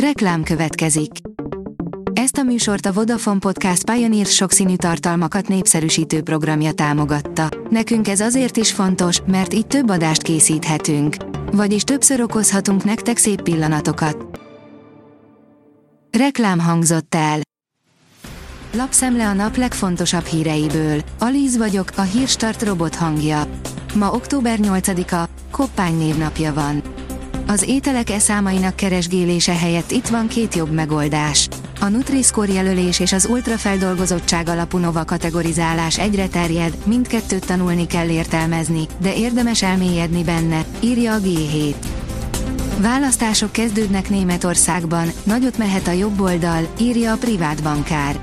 Reklám következik. Ezt a műsort a Vodafone Podcast Pioneer sokszínű tartalmakat népszerűsítő programja támogatta. Nekünk ez azért is fontos, mert így több adást készíthetünk. Vagyis többször okozhatunk nektek szép pillanatokat. Reklám hangzott el. Lapszemle a nap legfontosabb híreiből. Alíz vagyok, a hírstart robot hangja. Ma október 8-a, Koppány névnapja van. Az ételek eszámainak keresgélése helyett itt van két jobb megoldás. A Nutri-Score jelölés és az ultrafeldolgozottság alapú Nova kategorizálás egyre terjed, mindkettőt tanulni kell értelmezni, de érdemes elmélyedni benne, írja a G7. Választások kezdődnek Németországban, nagyot mehet a jobb oldal, írja a privát bankár.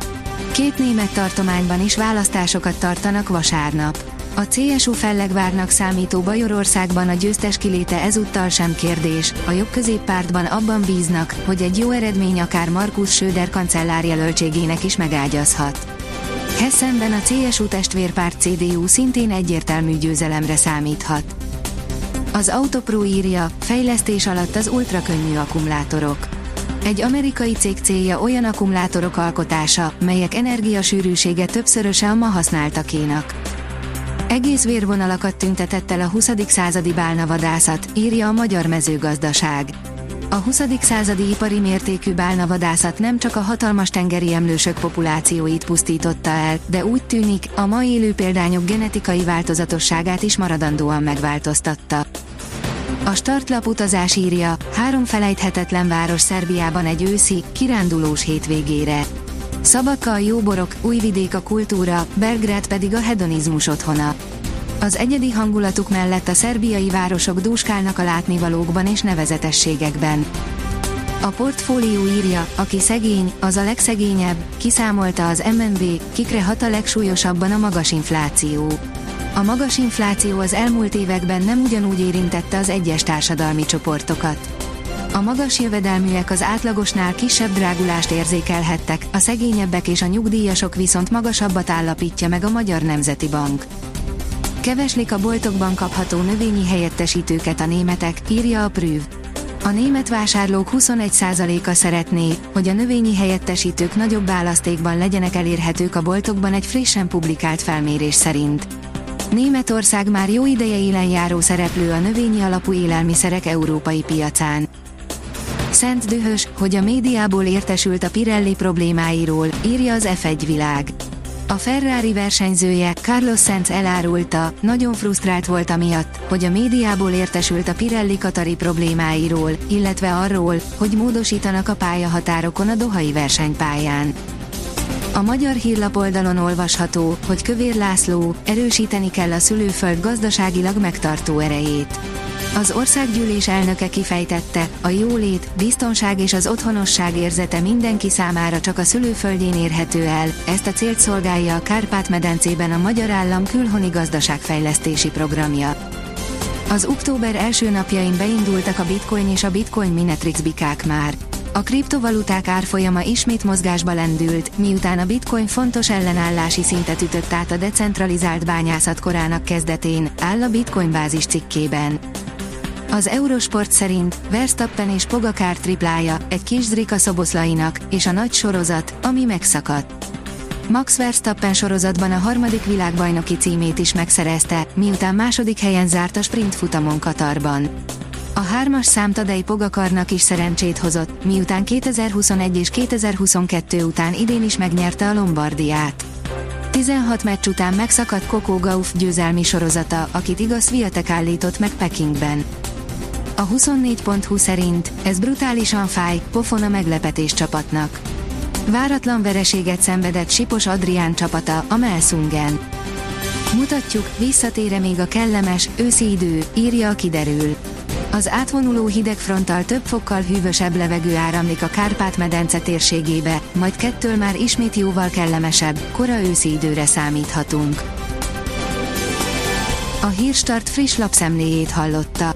Két német tartományban is választásokat tartanak vasárnap. A CSU fellegvárnak számító Bajorországban a győztes kiléte ezúttal sem kérdés, a jobb középpártban abban bíznak, hogy egy jó eredmény akár Markus Söder kancellár jelöltségének is megágyazhat. Hessenben a CSU testvérpárt CDU szintén egyértelmű győzelemre számíthat. Az Autopro írja, fejlesztés alatt az ultrakönnyű akkumulátorok. Egy amerikai cég célja olyan akkumulátorok alkotása, melyek energiasűrűsége többszöröse a ma használtakénak. Egész vérvonalakat tüntetett el a 20. századi bálnavadászat, írja a Magyar Mezőgazdaság. A 20. századi ipari mértékű bálnavadászat nem csak a hatalmas tengeri emlősök populációit pusztította el, de úgy tűnik, a mai élő példányok genetikai változatosságát is maradandóan megváltoztatta. A startlap utazás írja, három felejthetetlen város Szerbiában egy őszi, kirándulós hétvégére. Szabadka a jóborok, újvidék a kultúra, Belgrád pedig a hedonizmus otthona. Az egyedi hangulatuk mellett a szerbiai városok dúskálnak a látnivalókban és nevezetességekben. A portfólió írja, aki szegény, az a legszegényebb, kiszámolta az MNB, kikre hat a legsúlyosabban a magas infláció. A magas infláció az elmúlt években nem ugyanúgy érintette az egyes társadalmi csoportokat. A magas jövedelműek az átlagosnál kisebb drágulást érzékelhettek, a szegényebbek és a nyugdíjasok viszont magasabbat állapítja meg a Magyar Nemzeti Bank. Keveslik a boltokban kapható növényi helyettesítőket a németek, írja a Prüv. A német vásárlók 21%-a szeretné, hogy a növényi helyettesítők nagyobb választékban legyenek elérhetők a boltokban egy frissen publikált felmérés szerint. Németország már jó ideje élen járó szereplő a növényi alapú élelmiszerek európai piacán. Szent dühös, hogy a médiából értesült a Pirelli problémáiról, írja az F1 világ. A Ferrari versenyzője, Carlos Sainz elárulta, nagyon frusztrált volt amiatt, hogy a médiából értesült a Pirelli Katari problémáiról, illetve arról, hogy módosítanak a pályahatárokon a Dohai versenypályán. A magyar hírlap oldalon olvasható, hogy Kövér László erősíteni kell a szülőföld gazdaságilag megtartó erejét. Az országgyűlés elnöke kifejtette, a jólét, biztonság és az otthonosság érzete mindenki számára csak a szülőföldjén érhető el, ezt a célt szolgálja a Kárpát-medencében a Magyar Állam külhoni gazdaságfejlesztési programja. Az október első napjain beindultak a Bitcoin és a Bitcoin Minetrix bikák már. A kriptovaluták árfolyama ismét mozgásba lendült, miután a bitcoin fontos ellenállási szintet ütött át a decentralizált bányászat korának kezdetén, áll a bitcoin bázis cikkében. Az Eurosport szerint Verstappen és Pogakár triplája, egy kis zrika szoboszlainak, és a nagy sorozat, ami megszakadt. Max Verstappen sorozatban a harmadik világbajnoki címét is megszerezte, miután második helyen zárt a sprint futamon Katarban. A hármas szám Tadej Pogakarnak is szerencsét hozott, miután 2021 és 2022 után idén is megnyerte a Lombardiát. 16 meccs után megszakadt Coco Gauff győzelmi sorozata, akit igaz Viatek állított meg Pekingben. A 24.20 szerint ez brutálisan fáj, pofon a meglepetés csapatnak. Váratlan vereséget szenvedett Sipos Adrián csapata, a Melsungen. Mutatjuk, visszatére még a kellemes, őszi idő, írja a kiderül. Az átvonuló hidegfronttal több fokkal hűvösebb levegő áramlik a Kárpát-medence térségébe, majd kettől már ismét jóval kellemesebb, kora őszi időre számíthatunk. A Hírstart friss lapszemléjét hallotta.